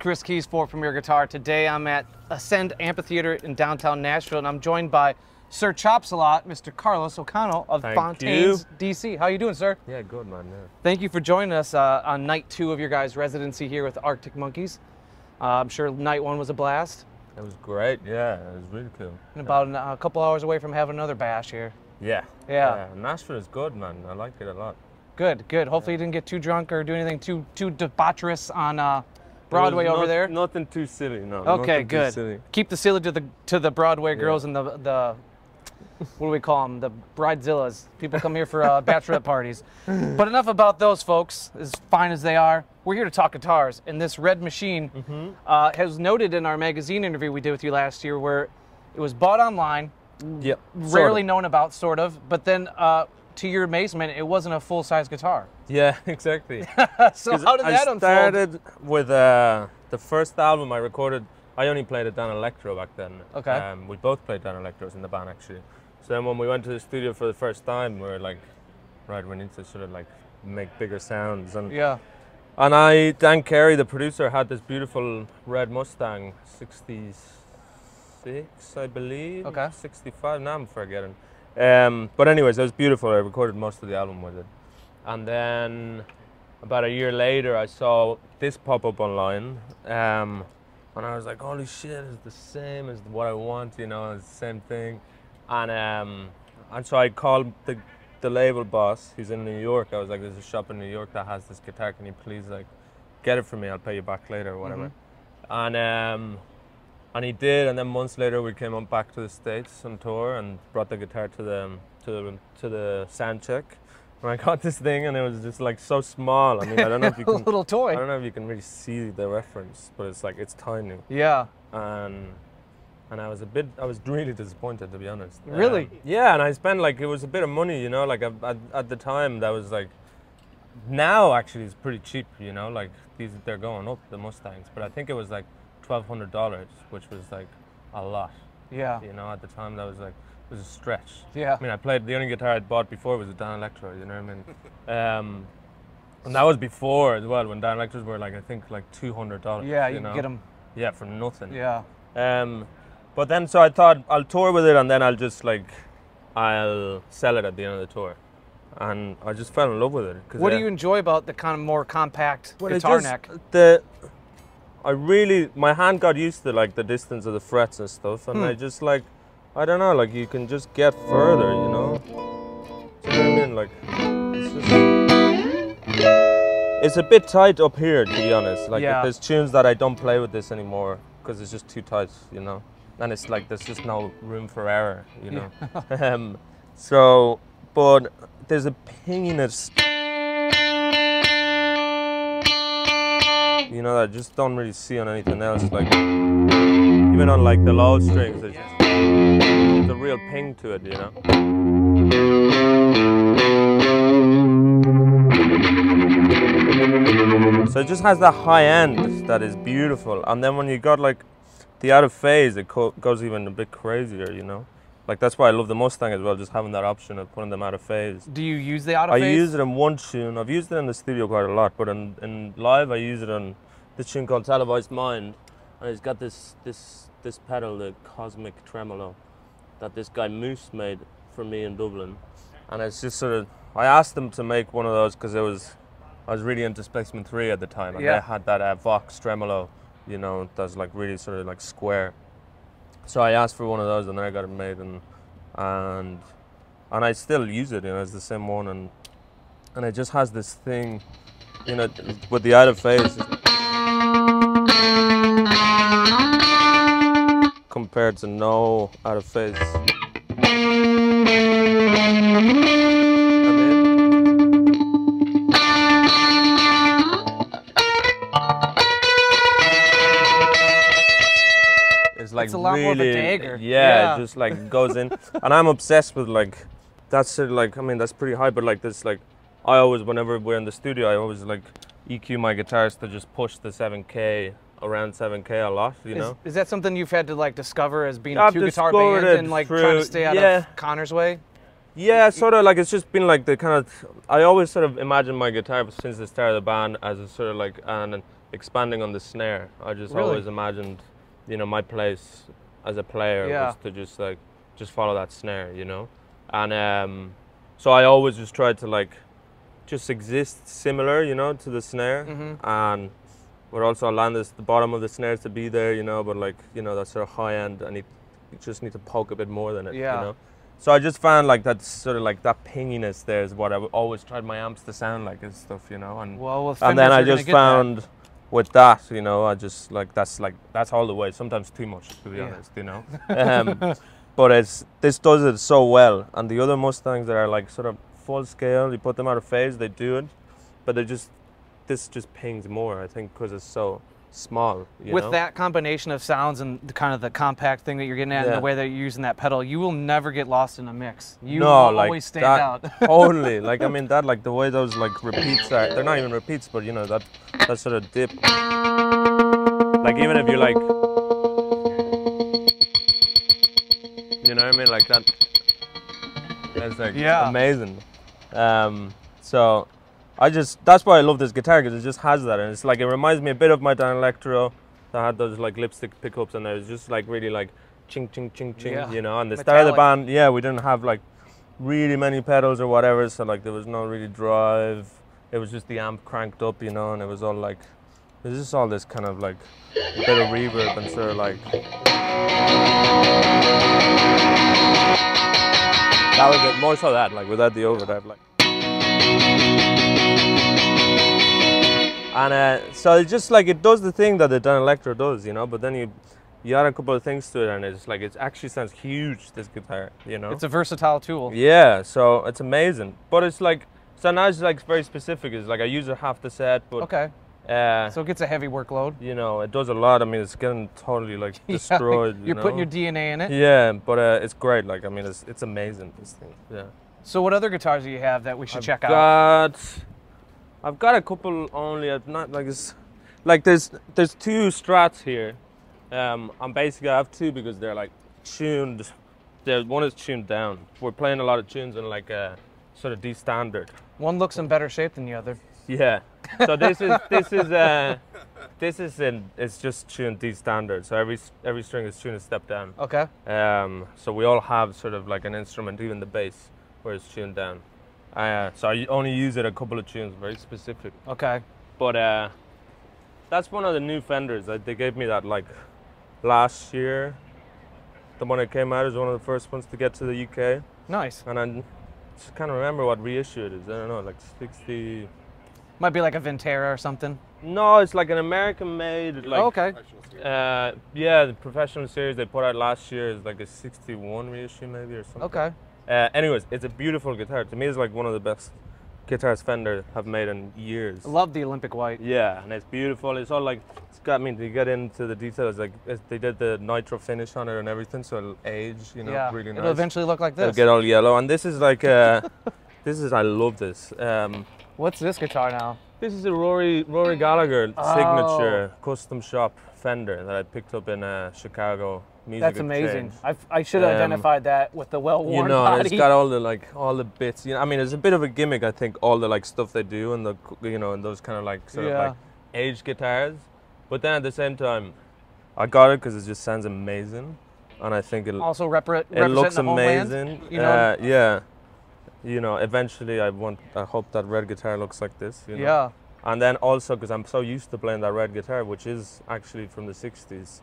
Chris Kies for Premier Guitar. Today I'm at Ascend Amphitheater in downtown Nashville and I'm joined by Sir Chops a Lot, Mr. Carlos O'Connell of Thank Fontaines, DC. How you doing, sir? Yeah, good man. Yeah. Thank you for joining us uh, on night two of your guys' residency here with Arctic Monkeys. Uh, I'm sure night one was a blast. It was great. Yeah, it was really cool. And about an- a couple hours away from having another bash here. Yeah. Yeah. Nashville is good, man. I like it a lot. Good, good. Hopefully you didn't get too drunk or do anything too too debaucherous on uh, Broadway over there. Nothing too silly. No. Okay, good. silly. Keep the silly to the to the Broadway girls and the the what do we call them? The bridezillas. People come here for uh, bachelorette parties. But enough about those folks. As fine as they are, we're here to talk guitars. And this red machine Mm-hmm. uh, has noted in our magazine interview we did with you last year, where it was bought online, Yeah. rarely known about, sort of. But then, uh, to your amazement, it wasn't a full size guitar. Yeah, exactly. so how did I that unfold? I started with uh, the first album I recorded. I only played a Danelectro back then. Okay. Um, we both played Danelectros in the band actually. So then when we went to the studio for the first time, we were like, right, we need to sort of like make bigger sounds. And Yeah. and I, Dan Carey, the producer, had this beautiful red Mustang, 66, I believe. Okay. 65. Now I'm forgetting. Um, but anyways, it was beautiful. I recorded most of the album with it. And then about a year later, I saw this pop up online. Um, and I was like, holy shit, it's the same as what I want, you know, it's the same thing. And um, and so I called the the label boss, who's in New York. I was like, there's a shop in New York that has this guitar. Can you please like get it for me? I'll pay you back later or whatever. And um, and he did. And then months later, we came on back to the states on tour and brought the guitar to the to the to the sound check. And I got this thing, and it was just like so small. I mean, I don't know if you a can. little I don't know if you can really see the reference, but it's like it's tiny, Yeah. and and I was a bit, I was really disappointed to be honest. Really? Um, yeah, and I spent like it was a bit of money, you know, like at, at, at the time that was like. Now actually it's pretty cheap, you know, like these they're going up the Mustangs, but I think it was like twelve hundred dollars, which was like a lot, Yeah. you know. At the time that was like it was a stretch. Yeah. I mean, I played the only guitar I'd bought before was a Danelectro. You know what I mean? Um, and that was before as well when Danelectros were like I think like two hundred dollars. Yeah, you, you know? get them. Yeah, for nothing. Yeah. Um, but then so I thought I'll tour with it and then I'll just like I'll sell it at the end of the tour, and I just fell in love with it. What uh, do you enjoy about the kind of more compact well, it guitar just- neck? The I really my hand got used to like the distance of the frets and stuff, and Hmm. I just like I don't know, like you can just get further, you know. Do you know what I mean? Like it's just it's a bit tight up here, to be honest. Like Yeah. there's tunes that I don't play with this anymore because it's just too tight, you know. And it's like there's just no room for error, you know. um, so, but there's a pinginess you know, I just don't really see on anything else. Like, even on like the low strings, there's just a real ping to it, you know. So it just has that high end that is beautiful, and then when you got like the out of phase, it goes even a bit crazier, you know. Like that's why I love the Mustang as well, just having that option of putting them out of phase. Do you use the out of I phase? use it in one tune. I've used it in the studio quite a lot, but in, in live I use it on this tune called Televised Mind, and it's got this this this pedal, the Cosmic Tremolo, that this guy Moose made for me in Dublin, and it's just sort of. I asked them to make one of those because it was I was really into Spacemen Three at the time, and Yeah. they had that uh, Vox Tremolo, you know, that's like really sort of like square. So I asked for one of those, and then I got it made, and and and I still use it. You know, it's the same one, and and it just has this thing, you know, with the out of phase compared to no out of phase. Like It's a lot more really, of a dagger. Yeah, Yeah. it just like goes in, and I'm obsessed with like that's of like I mean that's pretty high, but like this like I always whenever we're in the studio, I always like EQ my guitars to just push the 7K around 7K a lot, you Is, know. is that something you've had to like discover as being I've a two guitar band and like through- trying to stay out yeah. of Conor's way? Yeah, sort of like it's just been like the kind of I always sort of imagine my guitar since the start of the band as a sort of like an expanding on the snare. I just Really? always imagined, you know, my place as a player Yeah. was to just like just follow that snare, you know, and um, so I always just tried to like just exist similar, you know, to the snare, Mhm. and but also Landis, the bottom of the snares to be there, you know, but like you know that sort of high end, need you just need to poke a bit more than it, Yeah. you know. So I just found like that sort of like that pinginess there is what I always tried my amps to sound like and stuff, you know, and Well, with and then I just found that. With that, you know, I just like that's like that's all the way. Sometimes too much, to be Yeah. honest, you know. Um, but it's this does it so well, and the other Mustangs that are like sort of full scale, you put them out of phase, they do it, but they just this just pings more, I think, because it's so small. You with know? that combination of sounds and the kind of the compact thing that you're getting at and the way that you're using that pedal, you will never get lost in a mix. You no, will like always stand out. totally. Like I mean that, like the way those like repeats are. They're not even repeats, but you know that that sort of dip. Like even if you like, you know what I mean, like that. That's like Yeah. amazing. Um, so I just that's why I love this guitar because it just has that, and it's like it reminds me a bit of my Danelectro that had those like lipstick pickups, and it was just like really like ching ching ching ching, Yeah. you know. And the start of the band, yeah, we didn't have like really many pedals or whatever, so like there was no really drive. It was just the amp cranked up, you know, and it was all like there's just all this kind of like a bit of reverb and sort of like that was it, more so that like without the overdrive, like. And uh, so it's just like it does the thing that the Danelectro does, you know. But then you you add a couple of things to it, and it's like it actually sounds huge. This guitar, you know. It's a versatile tool. Yeah, so it's amazing. But it's like so now it's like very specific. It's like I use it half the set, but Okay, uh, so it gets a heavy workload. you know it does a lot. I mean, it's getting totally like Yeah, destroyed. you You're putting know? your DNA in it. yeah, but uh, it's great. Like I mean, it's it's amazing. This thing. Yeah. So what other guitars do you have that we should I've check out? got, I've got a couple only. I've not like it's like there's there's two strats here. Um, and basically I have two because they're like tuned. The one is tuned down. We're playing a lot of tunes in like a sort of D standard. One looks in better shape than the other. Yeah. So this is this is uh this is in it's just tuned D standard. So every every string is tuned a step down. Okay. Um, so we all have sort of like an instrument, even the bass, where it's tuned down. Uh, so I only use it a couple of tunes, very specific. Okay. But uh, that's one of the new Fenders. Like, they gave me that like last year. The one that came out is one of the first ones to get to the UK, Nice. and I just can't remember what reissue it is. I don't know, like 60. Might be like a Vintera or something. No, it's like an American-made like. Oh, okay. Uh, yeah, the professional series they put out last year is like a 61 reissue maybe or something. Okay. Uh, anyways, it's a beautiful guitar. To me, it's like one of the best guitars Fender have made in years. Love the Olympic white. Yeah, and it's beautiful. It's all like it's got. I mean, they get into the details. Like it's- they did the nitro finish on it and everything, so it'll age. You know, yeah. really nice. It'll eventually look like this. It'll get all yellow, and this is like. Uh, this is. I love this. Um, What's this guitar now? this is a Rory Rory Gallagher Oh. signature custom shop Fender that I picked up in uh, Chicago. Music That's amazing. I, I should have Um, identified that with the well-worn you know, body. it's got all the like all the bits. You know, I mean, it's a bit of a gimmick. I think all the like stuff they do and the you know and those kind of like sort Yeah. of like aged guitars. But then at the same time, I got it because it just sounds amazing, and I think it also repre- it looks the homeland. amazing. you know? uh, yeah. You know, eventually I want. I hope that red guitar looks like this. You know? Yeah. And then also because I'm so used to playing that red guitar, which is actually from the '60s.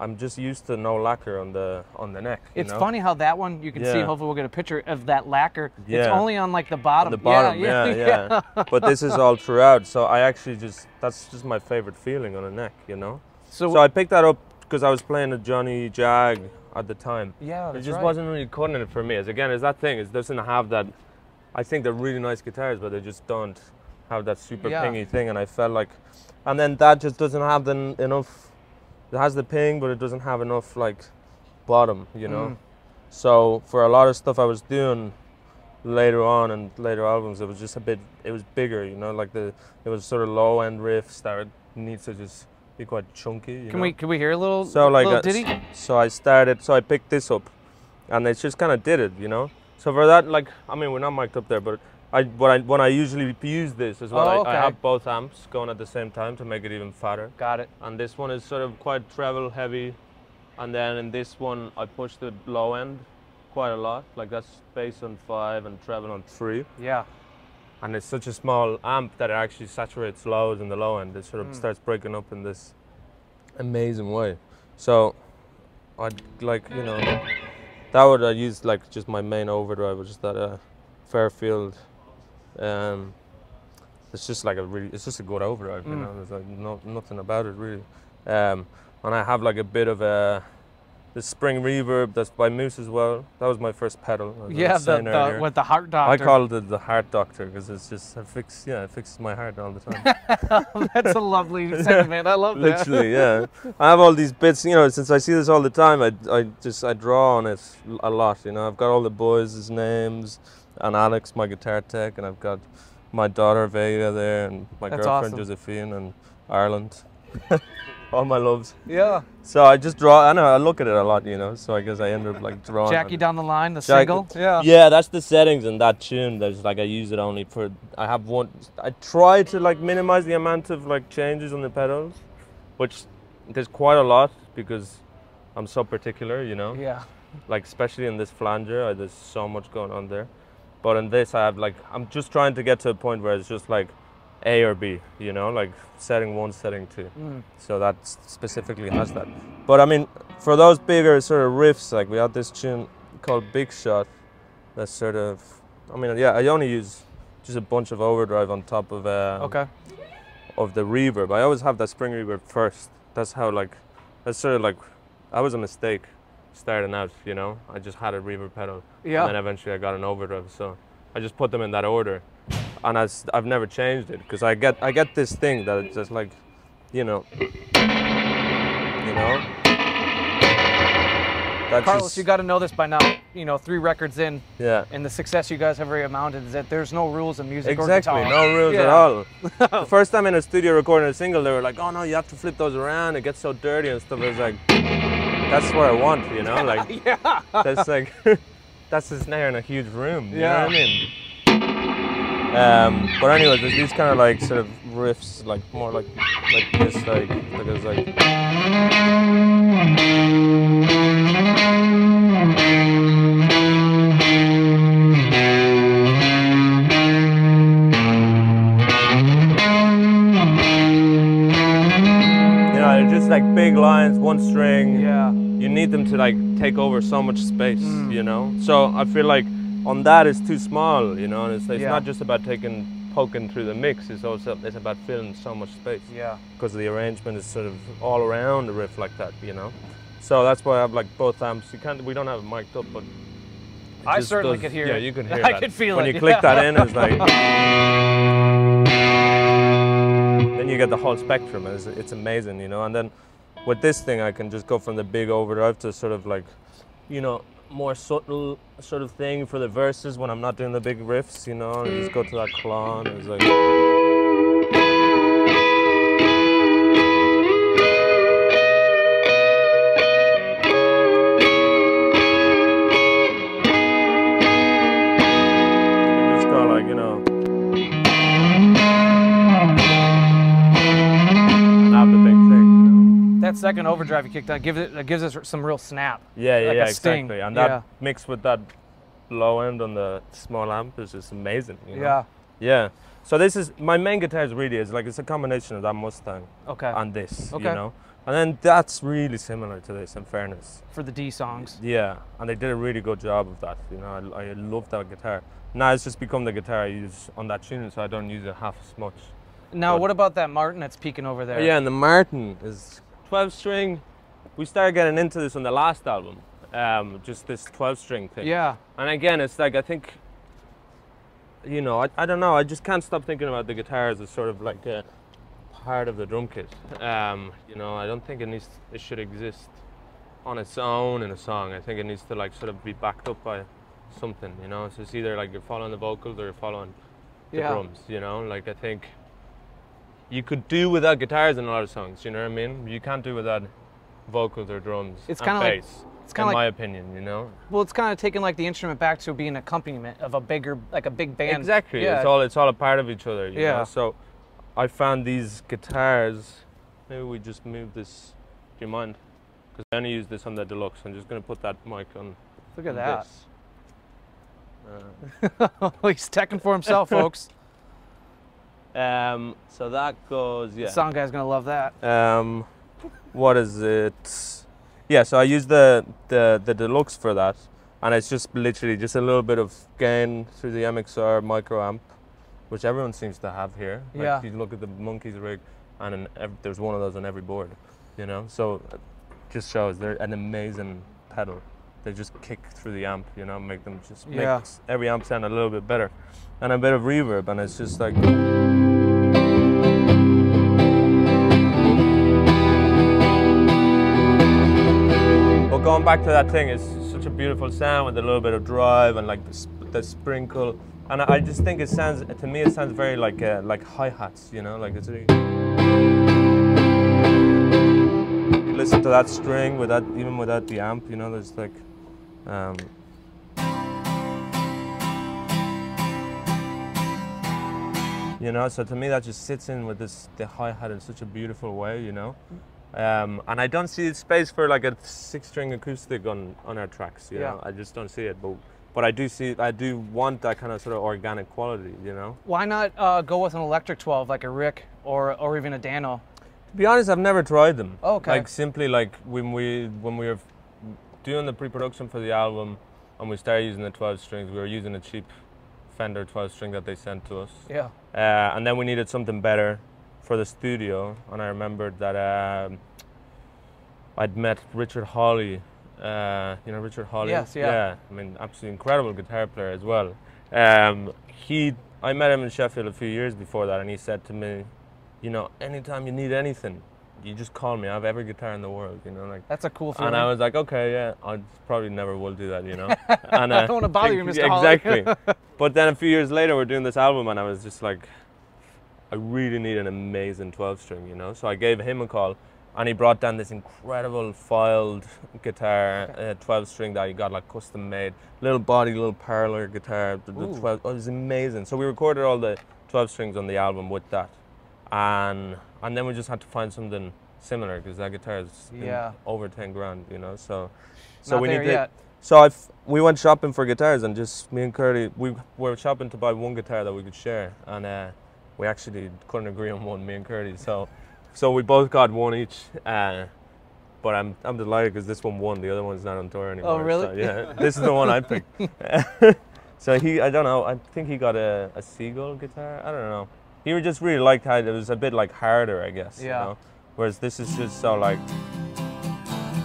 I'm just used to no lacquer on the on the neck. you It's know? funny how that one you can see. Hopefully, we'll get a picture of that lacquer. It's only on like the bottom. On the bottom, yeah, yeah. but this is all throughout, so I actually just that's just my favorite feeling on a neck, you know. So, So I picked that up because I was playing a Johnny Jag at the time. yeah, it just right. wasn't really cutting it for me. As again, is that thing. It doesn't have that. I think they're really nice guitars, but they just don't have that super Yeah. pingy thing. And I felt like, and then that just doesn't have the enough. It has the ping, but it doesn't have enough like bottom, you know. Mm. So for a lot of stuff I was doing later on and later albums, it was just a bit. It was bigger, you know, like the it was sort of low end riffs that needs to just be quite chunky. You Can know? we can we hear a little So like, little uh, ditty? so I started. So I picked this up, and it just kind of did it, you know. So for that, like, I mean, we're not mic'd up there, but I what I when I usually use this as well. Oh, I, okay. I have both amps going at the same time to make it even fatter. Got it. And this one is sort of quite treble heavy, and then in this one I push the low end quite a lot. Like that's bass on five and treble on three. Yeah. and it's such a small amp that it actually saturates lows in the low end. It sort of Mm. starts breaking up in this amazing way. So I'd like you know that would I use like just my main overdrive, which is that uh, Fairfield. Um, it's just like a really, it's just a good overdrive. You Mm. know, there's like no, nothing about it really. Um, and I have like a bit of a. The spring reverb that's by Moose as well. That was my first pedal. as I was Yeah, the, the with the heart doctor. I called it the heart doctor because it's just it fix yeah it fixes my heart all the time. That's a lovely sentiment. I love that. Literally, yeah. I have all these bits, you know. Since I see this all the time, I, I just I draw on it a lot. You know, I've got all the boys' names and Alex, my guitar tech, and I've got my daughter Vega there, and my That's girlfriend awesome. Josephine, and Ireland. all my loves. Yeah. So I just draw. I know I look at it a lot, you know. So I guess I end up like drawing. Jackie down the line, the Jackie- single. Yeah. Yeah, that's the settings in that tune. There's like I use it only for. I have one. I try to like minimize the amount of like changes on the pedals, which there's quite a lot because I'm so particular, you know. Yeah. Like especially in this flanger, I, there's so much going on there. But in this, I have like I'm just trying to get to a point where it's just like A or B, you know, like setting one, setting two. Mm. So that specifically has that. But I mean, for those bigger sort of riffs, like we had this tune called Big Shot. That's sort of, I mean, yeah, I only use just a bunch of overdrive on top of um, Okay. of the reverb. I always have that spring reverb first. That's how like, that's sort of like, that was a mistake starting out. You know, I just had a reverb pedal, Yeah. and then eventually I got an overdrive. So I just put them in that order, and I, have never changed it because I get I get this thing that it's just like, you know, you know. That's Carlos, just- you got to know this by now. You know, three records in, yeah. and the success you guys have already amounted is that there's no rules in music Exactly, or guitar. no rules at all. the first time in a studio recording a single, they were like, "Oh no, you have to flip those around. It gets so dirty and stuff." I was like, "That's what I want," you know, like yeah. that's like that's a snare in a huge room. You Yeah. know what I mean? Um, but anyways, there's these kind of like sort of riffs, like more like like this, like like it's like. You know, they're just like big lines, one string. Yeah. you need them to like take over so much space, Mm. you know. So I feel like on that it's too small, you know. And it's, it's Yeah. not just about taking poking through the mix. It's also it's about filling so much space Yeah. because the arrangement is sort of all around the riff like that, you know. So that's why I have like both amps. You can't we don't have it mic'd up, but I certainly does- could hear it. yeah, it. you can hear it. I that. could feel when it, When you click yeah. that in, it's like. then you get the whole spectrum. and It's, it's amazing, you know. And then with this thing, I can just go from the big overdrive to sort of like, you know, more subtle sort of thing for the verses when I'm not doing the big riffs, you know. And just go to that clone. It's like. Second mm. overdrive you kicked on gives it, it gives us some real snap. Yeah, yeah, Like a yeah, sting, exactly. And that yeah. mixed with that low end on the small amp is just amazing. You know? Yeah. Yeah. So this is my main guitar is really is like it's a combination of that Mustang Okay. and this, Okay. you know. And then that's really similar to this, in fairness. For the D songs. Yeah, and they did a really good job of that. You know, I, I love that guitar. Now it's just become the guitar I use on that tune, so I don't use it half as much. Now, But- what about that Martin that's peeking over there? Yeah, and the Martin is 12 string. We started getting into this on the last album, um, just this 12 string thing. Yeah. And again, it's like I think, you know, I, I don't know. I just can't stop thinking about the guitar as sort of like a part of the drum kit. Um, you know, I don't think it needs it should exist on its own in a song. I think it needs to like sort of be backed up by something. You know, so it's either like you're following the vocals or you're following the Yeah. drums. You know, like I think you could do without guitars in a lot of songs. You know what I mean? You can't do without vocals or drums. It's and kinda like- bass. It's in kind of my opinion, you know. well, it's kind of taking like the instrument back to being an accompaniment of a bigger, like a big band. Exactly. Yeah. It's all it's all a part of each other. You Yeah. Know? So I found these guitars. Maybe we just move this. Do you mind? Because I only use this on the deluxe. I'm just gonna put that mic on. Look at on that. Uh, He's teching for himself, folks. Um. So that goes. Yeah. Sound guy's gonna love that. Um, what is it? Yeah, so I use the, the the deluxe for that, and it's just literally just a little bit of gain through the MXR micro amp, which everyone seems to have here. Like Yeah. You look at the Monkeys rig, and in there's one of those on every board, you know. So, just shows they're an amazing pedal. They just kick through the amp, you know, make them just make Yeah. every amp sound a little bit better, and a bit of reverb, and it's just like. Going back to that thing, it's such a beautiful sound with a little bit of drive and like the, sp- the sprinkle. And I just think it sounds, to me, it sounds very like uh, like hi hats, you know, like it's. Really you listen to that string without even without the amp, you know. There's like, um, you know. So to me, that just sits in with this the hi hat in such a beautiful way, you know. Um, and I don't see space for like a six-string acoustic on on our tracks. You Yeah. know, I just don't see it. But but I do see I do want that kind of sort of organic quality. You know. Why not uh, go with an electric 12 like a Rick or or even a Dano? To be honest, I've never tried them. Oh, okay. Like simply like when we when we were doing the pre-production for the album, and we started using the 12 strings, we were using a cheap Fender 12 string that they sent to us, Yeah. uh, and then we needed something better for the studio. And I remembered that um, I'd met Richard Hawley. Uh, you know Richard Hawley? Yes, yeah. Yeah, I mean, absolutely incredible guitar player as well. Um, he, I met him in Sheffield a few years before that, and he said to me, you know, anytime you need anything, you just call me. I have every guitar in the world, you know, like. That's a cool feeling. And I was like, okay, yeah, I probably never will do that, you know. and, uh, I don't wanna bother you, Mr. Hawley. Exactly. but then a few years later, we're doing this album, and I was just like, I really need an amazing 12 string, you know. So I gave him a call, and he brought down this incredible Fylde guitar, uh, 12 string that he got like custom made, little body, little parlor guitar. The, the 12, oh, it was amazing. So we recorded all the 12 strings on the album with that, and and then we just had to find something similar because that guitar is Yeah. over 10 grand, you know. So so Not we need to. yet. So I we went shopping for guitars and just me and Curley we were shopping to buy one guitar that we could share and uh, we actually couldn't agree on one me and Curley so so we both got one each uh, but I'm I'm delighted because this one won. The other one's not on tour anymore. Oh, really? so, yeah this is the one I picked. So he I don't know I think he got a, a seagull guitar. I don't know. He just really liked how it was a bit like harder I guess you Yeah. know? Whereas this is just so like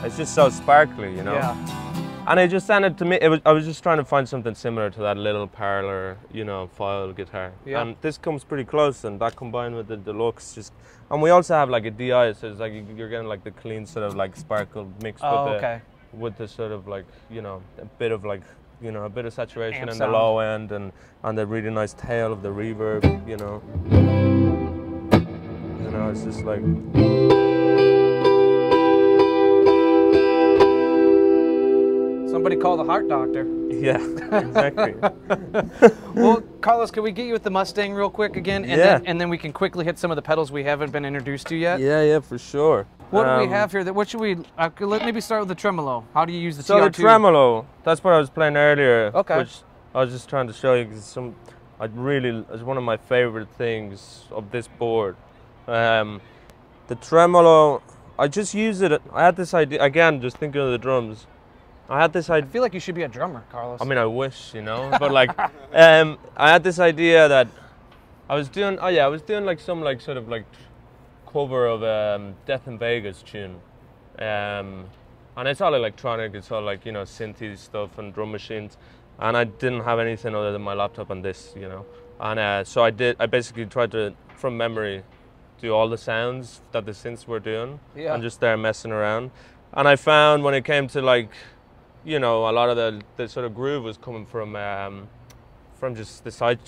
it's just so sparkly you know? Yeah. And it just sounded to me, it was, I was just trying to find something similar to that little parlor, you know, Fylde guitar. Yeah. And this comes pretty close, and that combined with the deluxe, just, and we also have like a DI, so it's like you- you're getting like the clean sort of like sparkle mixed Oh, with the, with the sort of like, you know, a bit of like, you know, a bit of saturation Amp in sound. the low end, and and the really nice tail of the reverb, you know. You know, it's just like. Somebody call the heart doctor. Yeah, exactly. Well, Carlos, can we get you with the Mustang real quick again? And Yeah. Then, and then we can quickly hit some of the pedals we haven't been introduced to yet. yeah, yeah, for sure. What do we Um, have here? That what should we? Uh, let maybe start with the tremolo. How do you use the So the TR2? tremolo, that's what I was playing earlier. Okay. Which I was just trying to show you because some, I really, it's one of my favorite things of this board. Um, the tremolo, I just use it. I had this idea again, just thinking of the drums. I had this I idea. feel like you should be a drummer, Carlos. I mean, I wish, you know, but like, um, I had this idea that I was doing. Oh yeah, I was doing like some like sort of like cover of um, Death in Vegas tune, um, and it's all electronic. It's all like you know synthy stuff and drum machines, and I didn't have anything other than my laptop and this, you know, and uh, so I did. I basically tried to from memory do all the sounds that the synths were doing, Yeah. and just there messing around, and I found when it came to like you know, a lot of the, the sort of groove was coming from um, from just the side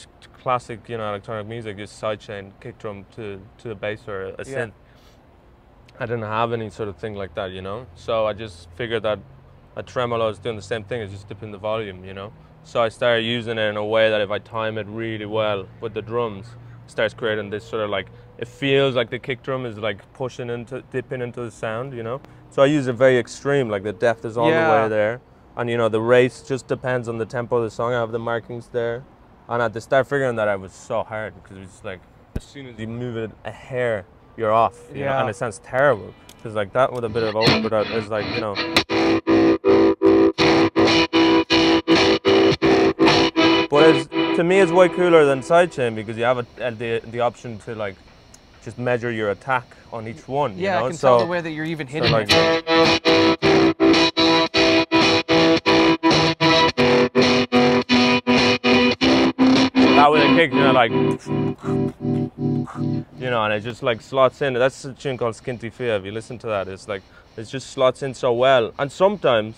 classic, you know, electronic music, just sidechain kick drum to to a bass or a Yeah. synth. I didn't have any sort of thing like that, you know. So I just figured that a tremolo is doing the same thing, it's just dipping the volume, you know. So I started using it in a way that if I time it really well with the drums, it starts creating this sort of like it feels like the kick drum is like pushing into dipping into the sound, you know. So I use it very extreme, like the depth is all Yeah. the way there, and you know the race just depends on the tempo of the song. I have the markings there, and at the start figuring that I was so hard because it's like as soon as you move it a hair, you're off, you know, Yeah. and it sounds terrible because like that with a bit of overdub is like you know. But it's, to me, it's way cooler than sidechain because you have a, a, the the option to like just measure your attack on each one. Yeah, you know? I can so, tell the way that you're even so hitting like, it. that with a kick, you know, like you know, and it just like slots in. That's a tune called Skinty Fia. If you listen to that, it's like it just slots in so well. And sometimes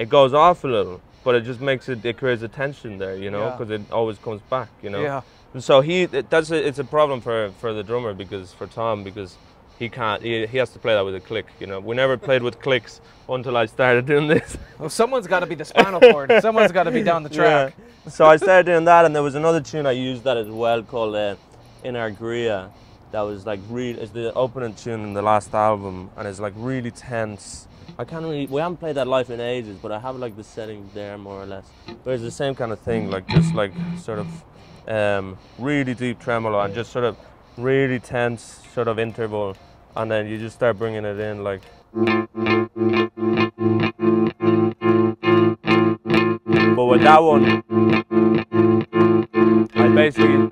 it goes off a little, but it just makes it. It creates a tension there, you know, Yeah. because it always comes back, you know. Yeah. So he it, that's a, it's a problem for for the drummer because for Tom because he can't he, he has to play that with a click you know we never played with clicks until I started doing this Well, someone's got to be the spinal cord. someone's got to be down the track. Yeah. so I started doing that and there was another tune I used that as well called uh, In Our Gria that was like really it's the opening tune in the last album and it's like really tense I can't really we haven't played that live in ages but I have like the setting there more or less but it's the same kind of thing like just like sort of um, really deep tremolo and just sort of really tense sort of interval. And then you just start bringing it in like but with that one I basically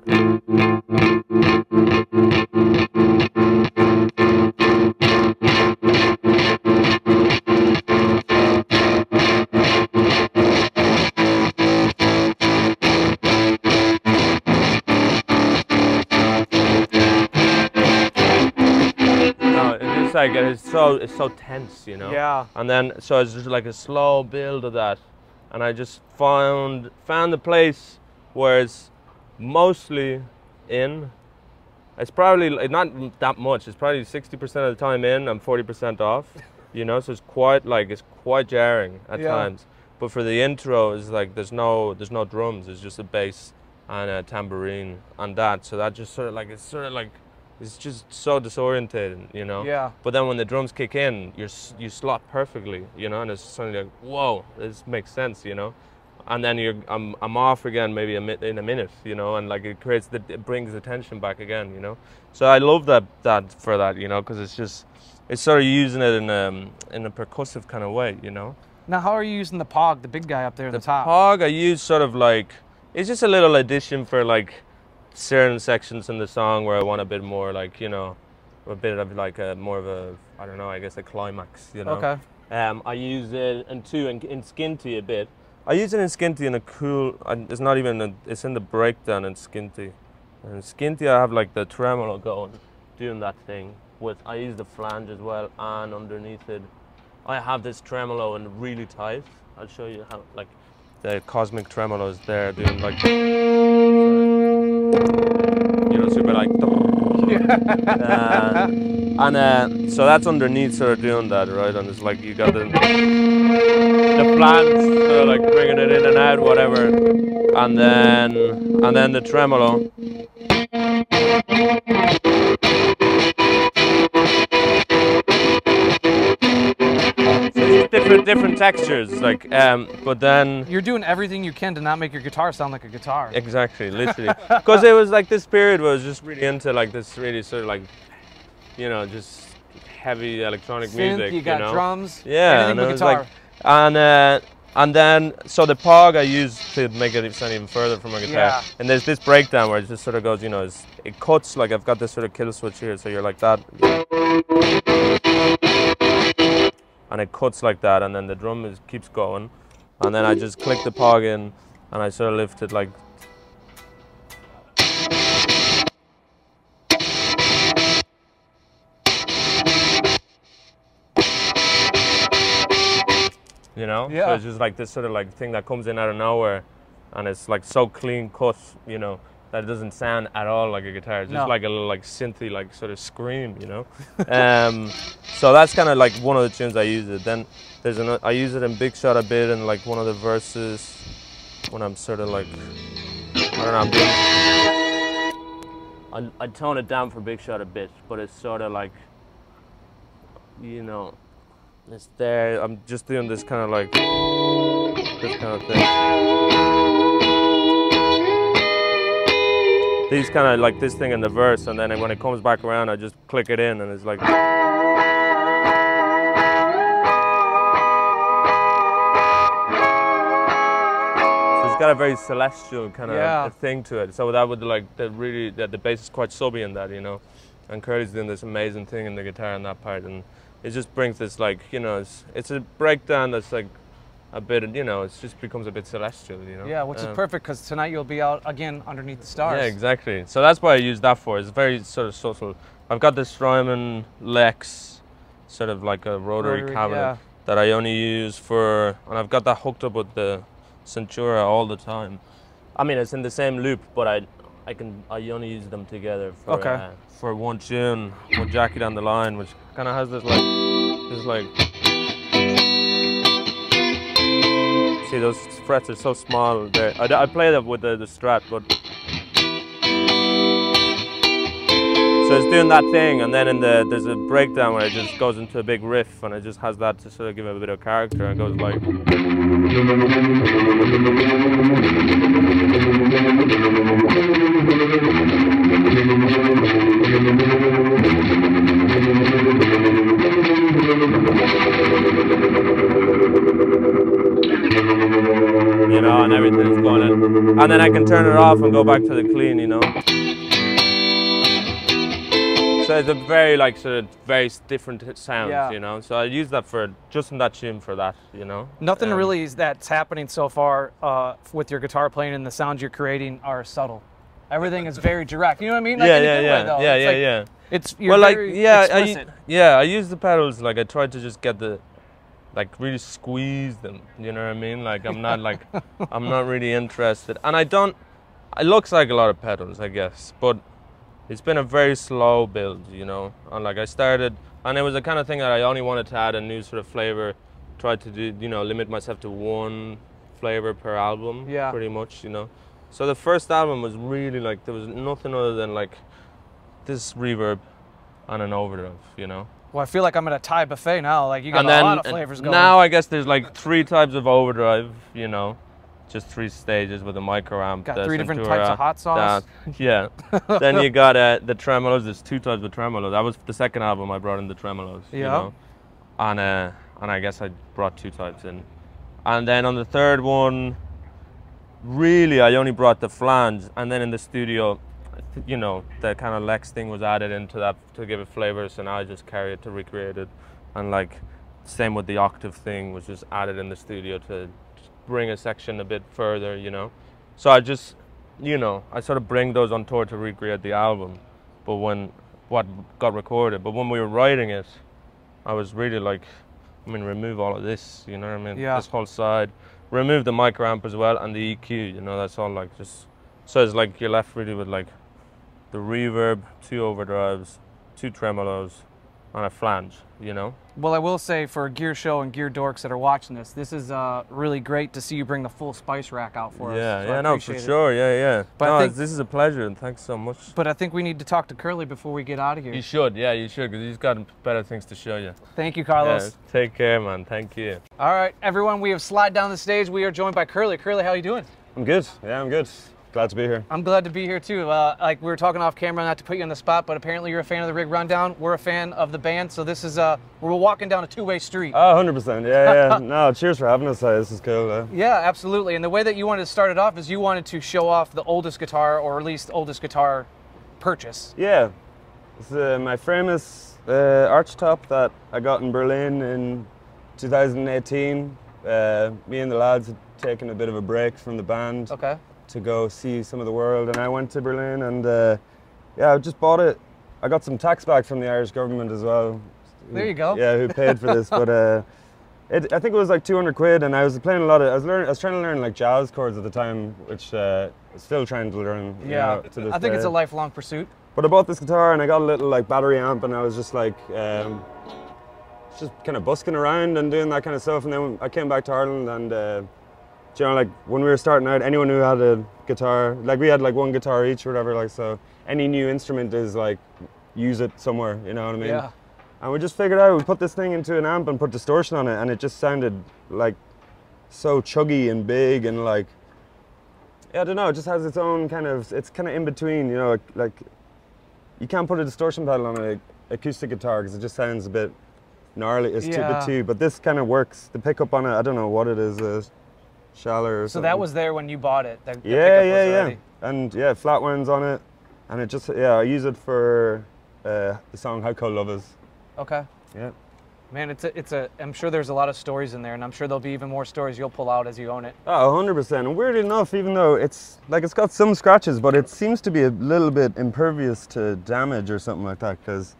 it's like it's so it's so tense, you know. Yeah. And then so it's just like a slow build of that, and I just found found the place where it's mostly in. It's probably not that much. It's probably sixty percent of the time in and forty percent off. You know, so it's quite like it's quite jarring at Yeah. times. But for the intro, it's like there's no there's no drums. It's just a bass and a tambourine and that. So that just sort of like it's sort of like it's just so disorientating, you know. Yeah. But then when the drums kick in, you're s- you slot perfectly, you know, and it's suddenly like, whoa, this makes sense, you know. And then you're I'm I'm off again maybe a mi- in a minute, you know, and like it creates the it brings the tension back again, you know. So I love that that for that, you know, because it's just it's sort of using it in um in a percussive kind of way, you know. Now, how are you using the pog, the big guy up there at the, The top? Pog I use sort of like it's just a little addition for like certain sections in the song where I want a bit more like you know a bit of like a more of a I don't know I guess a climax you know. Okay. Um, I use it in two in, in Skinty a bit. I use it in Skinty in a cool. It's not even. A, it's in the breakdown in Skinty. And in Skinty I have like the tremolo going, doing that thing. With I use the flange as well, and underneath it, I have this tremolo and really tight. I'll show you how like the cosmic tremolo is there doing like. You know, super like. Uh, and uh, so that's underneath sort of doing that, right? And it's like you got the the flange, so like bringing it in and out, whatever, and then and then the tremolo. Different different textures, like um, but then You're doing everything you can to not make your guitar sound like a guitar. Exactly, literally. Because it was like this period where I was just really into like this really sort of like, you know, just heavy electronic Synth, music. you got know? drums, Yeah, and but it was guitar. like, and uh, and then so the pog I used to make it sound even further from my guitar. Yeah. And there's this breakdown where it just sort of goes, you know, it's, it cuts like I've got this sort of kill switch here, so you're like that. And it cuts like that, and then the drum is, keeps going, and then I just click the pog in, and I sort of lift it like you know? So Yeah. it's just like this sort of like thing that comes in out of nowhere and it's like so clean cut you know that doesn't sound at all like a guitar. It's just No. like a little like synthy like sort of scream, you know. um, so that's kind of like one of the tunes I use it. Then there's another I use it in Big Shot a bit in like one of the verses when I'm sort of like I don't know. I'm doing, I I tone it down for Big Shot a bit, but it's sort of like you know it's there. I'm just doing this kind of like this kind of thing. These kind of like this thing in the verse, and then when it comes back around, I just click it in, and it's like. So it's got a very celestial kind of Yeah. thing to it. So that would like the really that the bass is quite subby in that, you know. And Curley's doing this amazing thing in the guitar in that part, and it just brings this like you know it's it's a breakdown that's like a bit you know it just becomes a bit celestial, you know. Yeah, which is Um, perfect because tonight you'll be out again underneath the stars. yeah, exactly. So that's what I use that for. It's very sort of subtle. I've got this Strymon Lex, sort of like a rotary, Rotary, cabinet yeah. that I only use for, and I've got that hooked up with the Centura all the time. I mean, it's in the same loop, but I, I can, I only use them together for, Okay. uh, for one tune, one Jackie down the line, which kind of has this like, this like. See, those frets are so small. There, I, I play them with the, the Strat, but so it's doing that thing, and then in the there's a breakdown where it just goes into a big riff, and it just has that to sort of give it a bit of character, and goes like. You know, and everything's going in. And then I can turn it off and go back to the clean, you know. So it's a very like sort of very different h- sound, Yeah. you know. So I use that for just in that tune for that, you know. Nothing Um, really is that's happening so far uh, with your guitar playing and the sounds you're creating are subtle. Everything is very direct. You know what I mean? Like yeah, yeah, yeah, way, though. yeah, It's yeah, like- yeah. It's you're well, like yeah, I, yeah, I use the pedals like I try to just get the, like really squeeze them. You know what I mean? Like I'm not like, I'm not really interested, and I don't. It looks like a lot of pedals, I guess, but it's been a very slow build. You know, and like I started, and it was the kind of thing that I only wanted to add a new sort of flavor. Tried to do, you know, limit myself to one flavor per album. Yeah. Pretty much, you know. So the first album was really like there was nothing other than like this reverb and an overdrive, you know. Well, I feel like I'm at a Thai buffet now. Like you got and a then lot of flavors going. On. Now I guess there's like three types of overdrive, you know, just three stages with a micro amp. got three different types of hot sauce. that- yeah. then you got uh, the tremolos. There's two types of tremolos. That was the second album I brought in the tremolos. You Yeah. know? And uh, and I guess I brought two types in. And then on the third one, really I only brought the flange, and then in the studio, you know, the kind of Lex thing was added into that to give it flavor. So now I just carry it to recreate it, and like same with the octave thing was just added in the studio to bring a section a bit further, you know. So I just, you know, I sort of bring those on tour to recreate the album, but when what got recorded, but when we were writing it, I was really like, I mean, remove all of this, you know what I mean? Yeah. This whole side, remove the mic amp as well and the EQ, you know, that's all like just. So it's like you're left really with like the reverb, two overdrives, two tremolos, and a flange, you know. Well, I will say for Gear Show and Gear Dorks that are watching this, this is uh, really great to see you bring the full spice rack out for us. yeah, so I yeah, no, for it. sure, yeah, yeah. But no, think- this is a pleasure, and thanks so much. But I think we need to talk to Curley before we get out of here. You should, yeah, you should, because he's got better things to show you. Thank you, Carlos. Yeah, take care, man. Thank you. All right, everyone, we have slid down the stage. We are joined by Curley. Curley, how are you doing? I'm good. Yeah, I'm good. Glad to be here. I'm glad to be here too. Uh, like we were talking off camera, not to put you on the spot, but apparently you're a fan of the Rig Rundown. We're a fan of the band, so this is uh, we're walking down a two-way street. Oh, 100%. Yeah, yeah. no, cheers for having us. Uh, This is cool. Uh, Yeah, absolutely. And the way that you wanted to start it off is you wanted to show off the oldest guitar, or at least oldest guitar purchase. yeah. It's uh, my famous uh, arch top that I got in Berlin in 2018. Uh, me and the lads had taken a bit of a break from the band Okay. To go see some of the world, and I went to Berlin and uh, yeah, I just bought it. I got some tax back from the Irish government as well. There you go. Yeah, who paid for this? but uh, It, I think it was like 200 quid, and I was playing a lot of. I was learning. I was trying to learn like jazz chords at the time, which uh, I'm still trying to learn. you Yeah, know, to this I think it's a lifelong pursuit. But I bought this guitar and I got a little like battery amp, and I was just like, um, just kind of busking around and doing that kind of stuff. And then I came back to Ireland, and uh, you know, like when we were starting out, anyone who had a guitar, like we had like one guitar each or whatever, like so. Any new instrument is like use it somewhere, you know what I mean? Yeah. And we just figured out we put this thing into an amp and put distortion on it, and it just sounded like so chuggy and big and like yeah, I don't know. It just has its own kind of. It's kind of in between, you know. Like you can't put a distortion pedal on an acoustic guitar because it just sounds a bit gnarly. It's too Yeah. bit too. But this kind of works. The pickup on it, I don't know what it is. Uh, shallow So that was there when you bought it. The, the yeah, yeah, was yeah. already- And yeah, flat ones on it, and it just yeah. I use it for uh, the song "How Cold Love Is." Okay. Yeah. Man, it's a, it's a. I'm sure there's a lot of stories in there, and I'm sure there'll be even more stories you'll pull out as you own it. Oh, 100%. And weirdly enough, even though it's like it's got some scratches, but it seems to be a little bit impervious to damage or something like that. Because,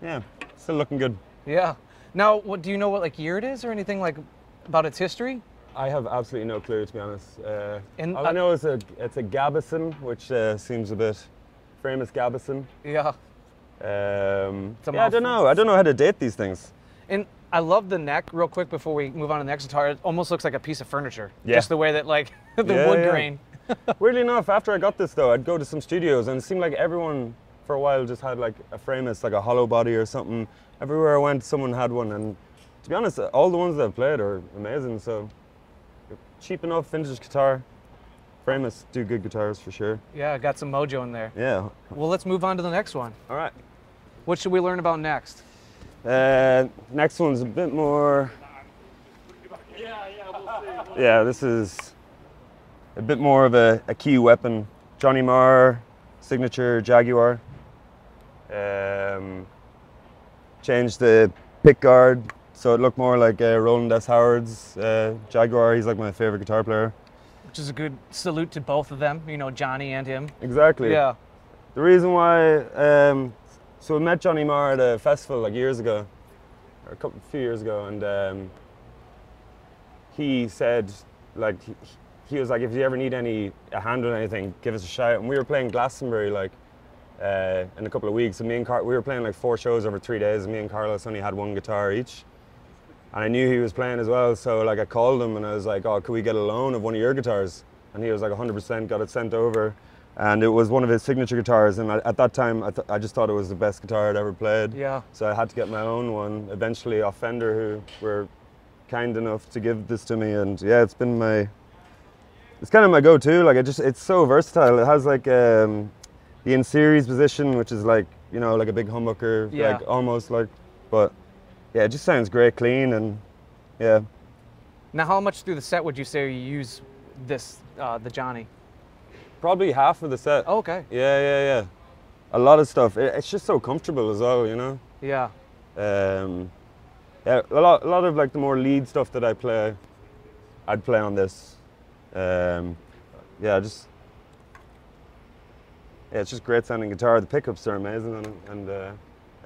yeah, still looking good. Yeah. Now, what do you know? What like year it is, or anything like about its history? I have absolutely no clue, to be honest. Uh, And all I know is a, it's a Gabison, which uh, seems a bit famous Gabison. Yeah. Um, yeah, I don't know. I don't know how to date these things. And I love the neck. Real quick before we move on to the next guitar, it almost looks like a piece of furniture. Yeah. Just the way that like the Yeah, wood yeah. grain. Weirdly enough, after I got this though, I'd go to some studios and it seemed like everyone for a while just had like a Framus, like a hollow body or something. Everywhere I went, someone had one, and to be honest, all the ones that I've played are amazing. So cheap enough vintage guitar. Framus do good guitars for sure. Yeah, got some mojo in there. Yeah. Well, let's move on to the next one. All right. What should we learn about next? Uh, next one's a bit more. Yeah, yeah. we'll see. Yeah, this is a bit more of a, a key weapon. Johnny Marr, signature Jaguar. Um, changed the pick guard so it looked more like uh, Rowland S. Howard's uh, Jaguar. He's like my favorite guitar player. Which is a good salute to both of them. You know, Johnny and him. Exactly. Yeah. The reason why, um, so we met Johnny Marr at a festival like years ago, or a couple, few years ago, and um, he said, like, he, he was like, if you ever need any a hand with anything, give us a shout. And we were playing Glastonbury like uh, in a couple of weeks, and me and Car- we were playing like four shows over three days, and me and Carlos only had one guitar each. And I knew he was playing as well, so like I called him and I was like, "Oh, could we get a loan of one of your guitars?" And he was like, "100%." Got it sent over, and it was one of his signature guitars. And I, at that time, I, th- I just thought it was the best guitar I'd ever played. Yeah. So I had to get my own one. Eventually, off Fender, who were kind enough to give this to me, and yeah, it's been my. It's kind of my go-to. Like it just, it's so versatile. It has like um, the in series position, which is like you know like a big humbucker, Yeah. like almost like, but yeah, it just sounds great, clean, and yeah. Now, how much through the set would you say you use this, uh, the Johnny? Probably half of the set. Oh, okay. Yeah, yeah, yeah. A lot of stuff. It, it's just so comfortable as well, you know. Yeah. Um, yeah, a lot, a lot of like the more lead stuff that I play, I'd play on this. Um, yeah, just yeah, it's just great sounding guitar. The pickups are amazing, it, and uh,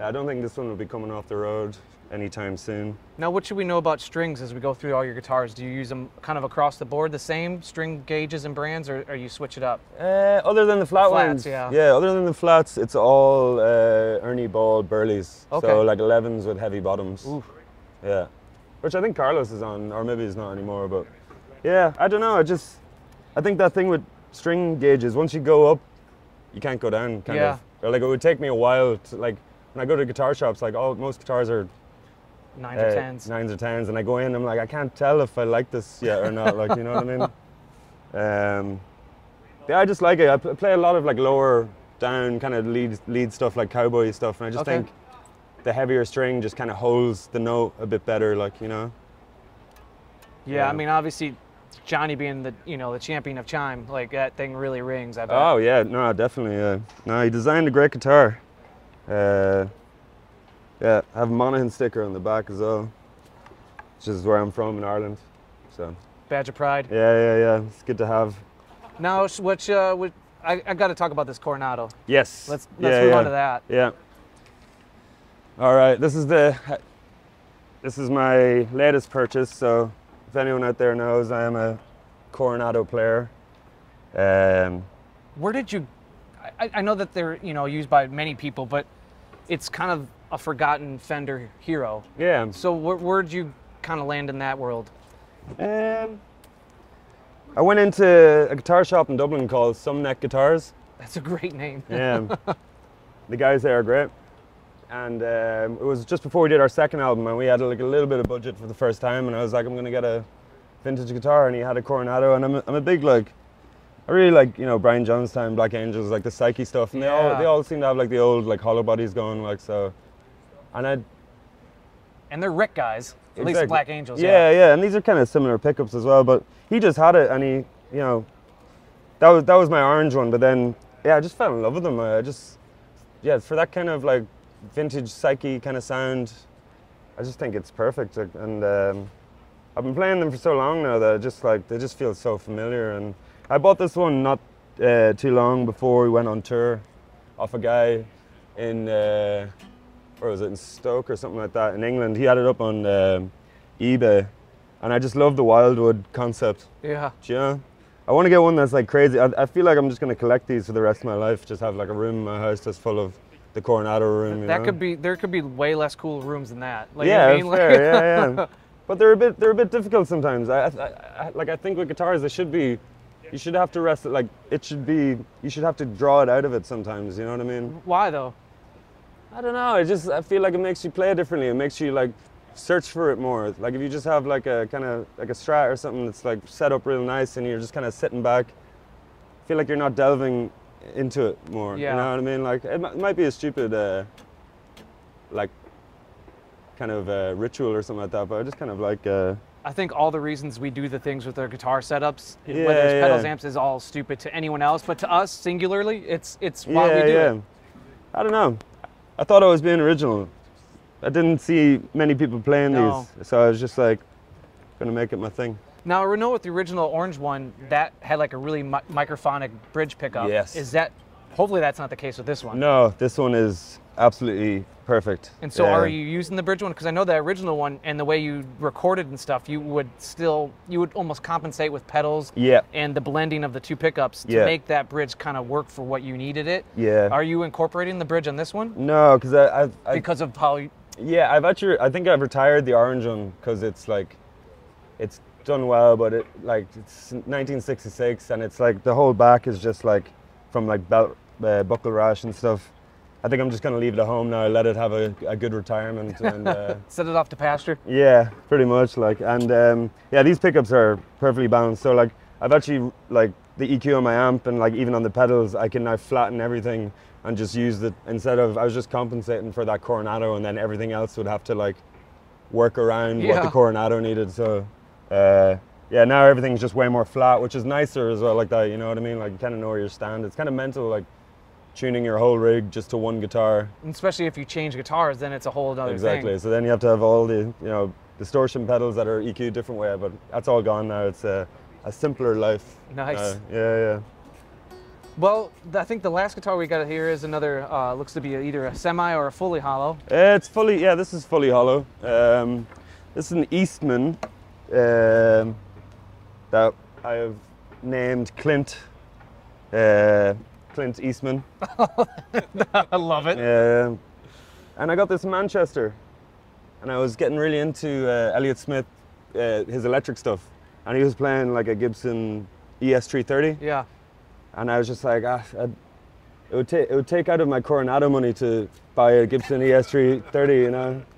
I don't think this one will be coming off the road anytime soon. Now, what should we know about strings as we go through all your guitars? Do you use them kind of across the board, the same string gauges and brands, or, or you switch it up? Uh, other than the flat Flats, ones, yeah. yeah. Other than the flats, it's all uh, Ernie Ball Burleys. Okay. So like 11s with heavy bottoms. Ooh. Yeah, which I think Carlos is on, or maybe he's not anymore. But yeah, I don't know. I just I think that thing with string gauges, once you go up, you can't go down. Kind Yeah. of. Or like it would take me a while to like when I go to guitar shops, like all most guitars are Nines or tens? nines or tens, and I go in, and I'm like I can't tell if I like this yet or not. like you know what I mean? Um, yeah, I just like it. I play a lot of like lower down kind of lead lead stuff, like cowboy stuff, and I just Okay. think the heavier string just kind of holds the note a bit better, like you know. Yeah, I mean, obviously, Johnny being the you know the champion of chime, like that thing really rings. I bet. Oh yeah, no, definitely. Yeah, no, he designed a great guitar. Uh, yeah, I have a Monaghan sticker on the back as well, which is where I'm from in Ireland. So Badge of pride. yeah, yeah, yeah, it's good to have. Now, which uh, which, I, I got to talk about this Coronado. Yes. Let's let's yeah, move yeah. on to that. Yeah. All right, this is the this is my latest purchase. So if anyone out there knows, I am a Coronado player. Um, Where did you? I, I know that they're you know used by many people, but it's kind of a forgotten Fender hero. yeah. So where, where'd you kind of land in that world? Um, I went into a guitar shop in Dublin called Some Neck Guitars. That's a great name. Yeah, the guys there are great. And um, it was just before we did our second album, and we had like a little bit of budget for the first time. And I was like, I'm gonna get a vintage guitar, and he had a Coronado. And I'm a, I'm a big like, I really like you know Brian Jonestown, Black Angels, like the Psyche stuff. And they all they all seem to have like the old like hollow bodies going like so. And I And they're Rick guys, at least Black Angels. Yeah, yeah, yeah, and these are kind of similar pickups as well. But he just had it, and he, you know, that was that was my orange one. But then, yeah, I just fell in love with them. I just, yeah, for that kind of like vintage psyche kind of sound, I just think it's perfect. And um, I've been playing them for so long now that I just like they just feel so familiar. And I bought this one not uh, too long before we went on tour, off a guy in. Uh, or was it in Stoke or something like that in England? He had it up on um, eBay, and I just love the Wildwood concept. Yeah. Do you know? I want to get one that's like crazy. I, I feel like I'm just going to collect these for the rest of my life. Just have like a room in my house that's full of the Coronado room. you That know? could be. There could be way less cool rooms than that. Like, yeah, I mean? fair, Like- yeah, yeah. But they're a bit they're a bit difficult sometimes. I, I, I, like I think with guitars they should be. You should have to rest it like it should be. You should have to draw it out of it sometimes. You know what I mean? Why though? I don't know. It just I feel like it makes you play differently. It makes you like search for it more. Like if you just have like a kind of like a strat or something that's like set up real nice and you're just kind of sitting back, I feel like you're not delving into it more. Yeah. You know what I mean? Like it, it might be a stupid uh, like kind of uh, ritual or something like that, but I just kind of like uh, I think all the reasons we do the things with our guitar setups, Yeah, whether it's pedals, amps, is all stupid to anyone else, but to us singularly, it's it's why yeah, we do yeah. it. I don't know. I thought I was being original. I didn't see many people playing No. these, so I was just like gonna make it my thing. Now, Renault with the original orange one, that had like a really mi- microphonic bridge pickup. Yes. Is that? Hopefully, that's not the case with this one. No, this one is absolutely perfect. And so, Yeah. are you using the bridge one? Because I know the original one and the way you recorded and stuff, you would still, you would almost compensate with pedals Yeah, and the blending of the two pickups to Yeah. make that bridge kind of work for what you needed it. yeah. Are you incorporating the bridge on this one no, because I, I've, I, because of how? You, yeah, I've actually, I think I've retired the orange one because it's like, it's done well, but it like it's 1966 and it's like the whole back is just like from like belt, uh, buckle rash and stuff. I think I'm just gonna leave it at home now. Let it have a, a good retirement and. Uh, set it off to pasture. Yeah, pretty much. Like, and um, yeah, these pickups are perfectly balanced. So like, I've actually like the EQ on my amp and like even on the pedals, I can now flatten everything and just use it instead of I was just compensating for that Coronado, and then everything else would have to like work around what the Coronado needed. So uh, yeah, now everything's just way more flat, which is nicer as well. Like that, you know what I mean? Like you kind of know where you stand. It's kind of mental, like tuning your whole rig just to one guitar. And especially if you change guitars, then it's a whole other Exactly. thing. So then you have to have all the you know distortion pedals that are EQ'd different way, but that's all gone now. It's a, a simpler life. Nice. Uh, yeah, yeah. Well, I think the last guitar we got here is another, uh, looks to be either a semi or a fully hollow. It's fully yeah. This is fully hollow. Um, this is an Eastman um, that I have named Clint. Uh, Clint Eastman. I love it. Um, and I got this in Manchester, and I was getting really into uh, Elliott Smith, uh, his electric stuff, and he was playing like a Gibson E ES330, Yeah. and I was just like, ah, it would take it would take out of my Coronado money to buy a Gibson E ES330, you know.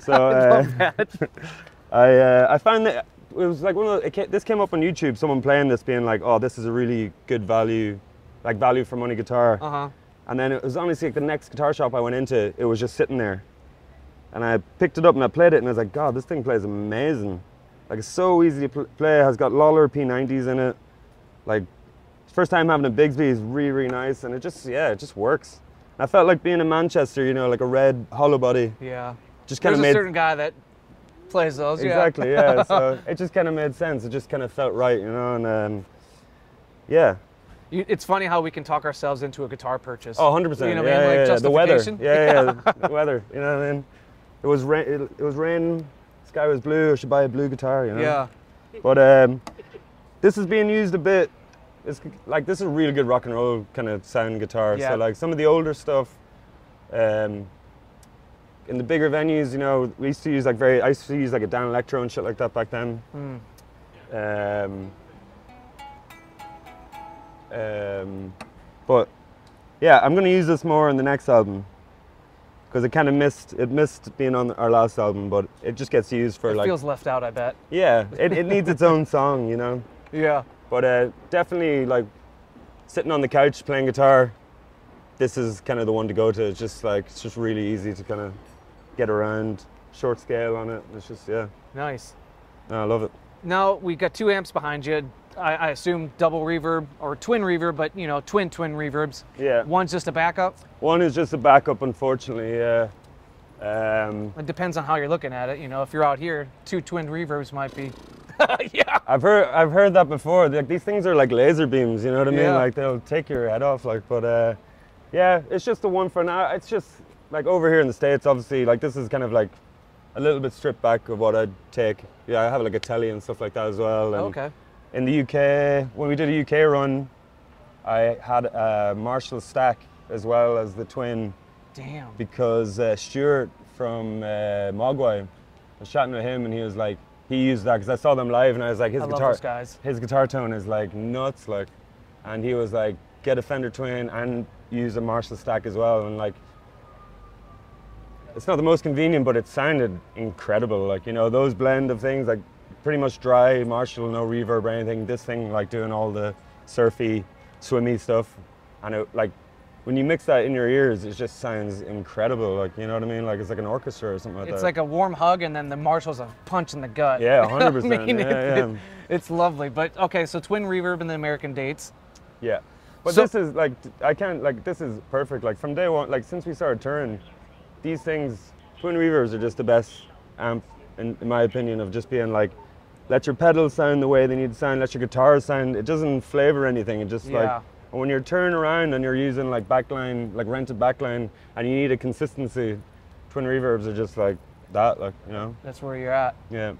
So uh, I uh, I found that it was like one of the, it ca- this came up on YouTube. Someone playing this, being like, oh, this is a really good value, like value for money guitar. Uh huh. And then it was honestly like the next guitar shop I went into, it was just sitting there. And I picked it up and I played it and I was like, God, this thing plays amazing. Like it's so easy to pl- play. It has got Lollar P90s in it. Like first time having a Bigsby is really, really nice. And it just, yeah, it just works. I felt like being in Manchester, you know, like a red hollow body. Yeah. Just kind There's of a certain guy that plays those. exactly, Yeah. yeah. so it just kind of made sense. It just kind of felt right, you know. And um, yeah, You- It's funny how we can talk ourselves into a guitar purchase. Oh, 100 percent. You know yeah, I mean? Like yeah, yeah. The weather. Yeah, yeah. the weather. You know what I mean? It was rain. It, it was rain sky was blue, I should buy a blue guitar, you know. Yeah. But um, this is being used a bit. It's like this is a really good rock and roll kind of sound guitar. Yeah. So like some of the older stuff, um, in the bigger venues, you know, we used to use like very. I used to use like a Danelectro and shit like that back then. Mm. Um, um, but yeah, I'm gonna use this more on the next album because it kind of missed. It missed being on our last album, but it just gets used for It like. feels left out, I bet. yeah, it, it needs its own song, you know. Yeah. But uh, definitely, like sitting on the couch playing guitar, this is kind of the one to go to. It's just like it's just really easy to kind of get around, short scale on it. It's just yeah, Nice. no, I love it. Now we got two amps behind you. I, I assume double reverb or twin reverb, but you know, twin twin reverbs. Yeah, One's just a backup. one is just a backup, unfortunately. Yeah, um, It depends on how you're looking at it. You know, if you're out here, two twin reverbs might be. yeah. I've heard I've heard that before. Like these things are like laser beams. You know what I mean? Yeah. Like they'll take your head off. Like, but uh, yeah, it's just the one for now. It's just like over here in the states. Obviously, like this is kind of like a little bit stripped back of what I'd take. Yeah, I have like a telly and stuff like that as well. And Okay. In the UK, when we did a UK run, I had a Marshall stack as well as the twin Damn. because uh, Stuart from uh, Mogwai, I was chatting with him and he was like, he used that because I saw them live and I was like, his I love guitar, those guys. his guitar tone is like nuts, like, and he was like, get a Fender Twin and use a Marshall stack as well, and like, it's not the most convenient, but it sounded incredible. Like you know, those blend of things, like pretty much dry Marshall, no reverb or anything. This thing, like doing all the surfy, swimmy stuff, and it like. When you mix that in your ears, it just sounds incredible. Like you know what I mean? Like it's like an orchestra or something like It's that. It's like a warm hug, and then the Marshall's a punch in the gut. Yeah, what 100%, I mean? yeah, It- yeah. it- it's lovely. But okay, so twin reverb in the American dates. Yeah. But So- this is like I can't like this is perfect. Like from day one, like since we started touring, these things, twin reverbs are just the best amp in, in my opinion of just being like, let your pedals sound the way they need to sound, let your guitars sound. It doesn't flavor anything. It just Yeah. like and when you're turning around and you're using like backline, like rented backline, and you need a consistency, twin reverbs are just like that. Like you know, That's where you're at. yeah,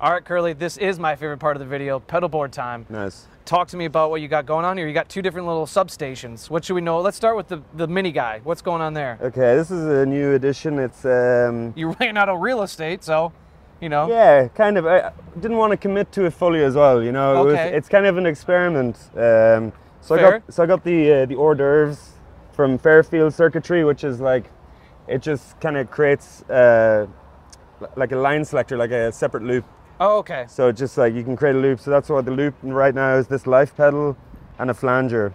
All right, Curley, this is my favorite part of the video, pedal board time. nice. Talk to me about what you got going on here. You got two different little substations. What should we know? Let's start with the, the mini guy. What's going on there? Okay, this is a new addition. It's um, You ran out of real estate, so, you know. Yeah, kind of. I didn't want to commit to it fully as well. You know, it was, it's kind of an experiment. Um, so I got so I got the uh, the hors d'oeuvres from Fairfield Circuitry, which is like it just kind of creates uh, like a line selector, like a separate loop. Oh, okay. So just like you can create a loop. So that's what the loop right now is this life pedal and a flanger.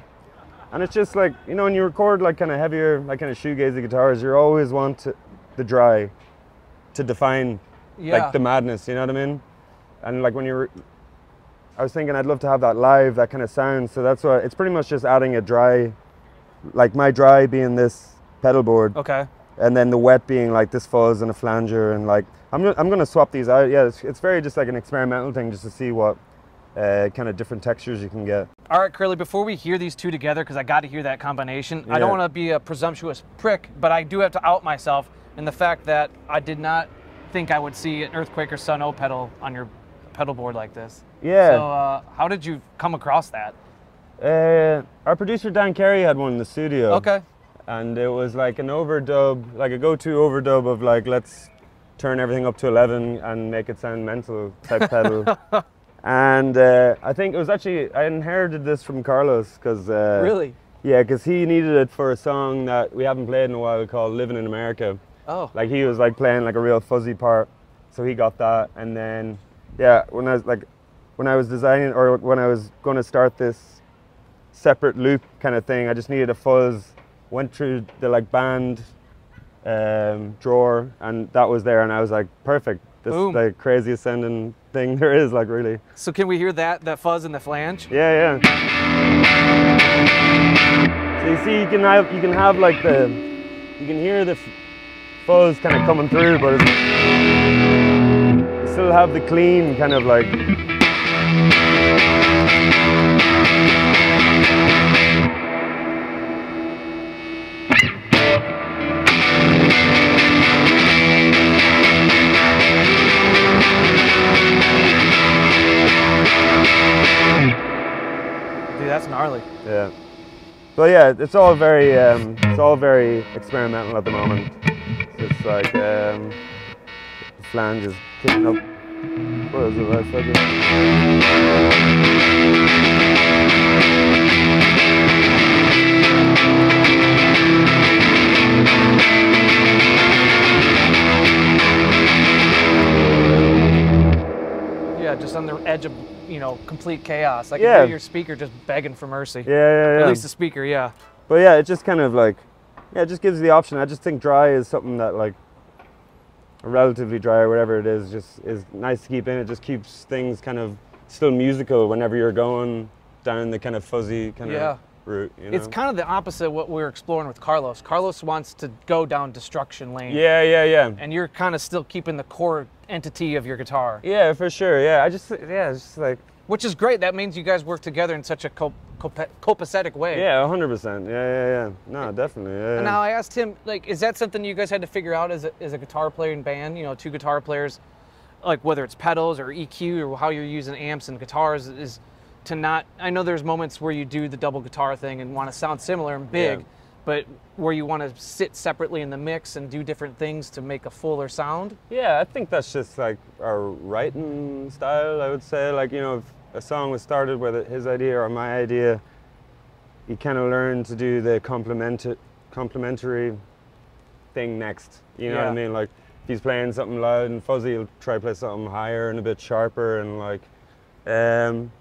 And it's just like, you know, when you record like kind of heavier, like kind of shoegazy guitars, you always want to, the dry to define Yeah. like the madness, you know what I mean? And like when you're, I was thinking I'd love to have that live, that kind of sound. So that's why it's pretty much just adding a dry, like my dry being this pedal board, okay. and then the wet being like this fuzz and a flanger, and like I'm I'm gonna swap these out. Yeah, it's, it's very just like an experimental thing, just to see what uh, kind of different textures you can get. All right, Curley, before we hear these two together, because I got to hear that combination, I don't want to be a presumptuous prick, but I do have to out myself in the fact that I did not think I would see an EarthQuaker Sunn O))) pedal on your pedal board like this. Yeah. So, uh, how did you come across that? Uh, our producer Dan Carey had one in the studio. Okay. and it was like an overdub, like a go-to overdub of like let's turn everything up to 11 and make it sound mental type pedal. and uh, I think it was actually I inherited this from Carlos because uh, Really? yeah, because he needed it for a song that we haven't played in a while called "Living in America." Oh. Like he was like playing like a real fuzzy part, so he got that. And then yeah, when I was like when I was designing or when I was going to start this separate loop kind of thing, I just needed a fuzz. Went through the like band um, drawer, and that was there, and I was like, perfect. This Boom. is the craziest sounding thing there is, like really. So, can we hear that, that fuzz in the flange? Yeah, yeah. So you see, you can have you can have like the you can hear the fuzz kind of coming through, but you still have the clean kind of like. Dude, that's gnarly. Yeah. But yeah, it's all very, um, it's all very experimental at the moment. It's like um, the flange is kicking up. What is it? Right? Yeah, just on the edge of you know complete chaos. I can Yeah. hear your speaker just begging for mercy. Yeah, yeah, yeah. At least the speaker, yeah. But yeah, it just kind of like, yeah, it just gives you the option. I just think dry is something that like, relatively dry or whatever it is, just is nice to keep in. It just keeps things kind of still musical whenever you're going down the kind of fuzzy kind Yeah. of route. You know? It's kind of the opposite of what we are exploring with Carlos. Carlos wants to go down destruction lane. yeah, yeah, yeah. And you're kind of still keeping the core entity of your guitar, Yeah, for sure. Yeah, I just yeah, it's just like which is great. That means you guys work together in such a co- copa- copacetic way. yeah, hundred percent. Yeah, yeah, yeah. No, definitely. Yeah. And now I asked him, like, is that something you guys had to figure out as a, as a guitar player in band? You know, two guitar players, like whether it's pedals or EQ or how you're using amps and guitars, is to not. I know there's moments where you do the double guitar thing and want to sound similar and big, Yeah. but where you want to sit separately in the mix and do different things to make a fuller sound. Yeah, I think that's just like our writing style. I would say, like you know, if a song was started whether his idea or my idea, you kind of learn to do the complement complementary thing next. You know what I mean? Like if he's playing something loud and fuzzy, he'll try to play something higher and a bit sharper and like, um,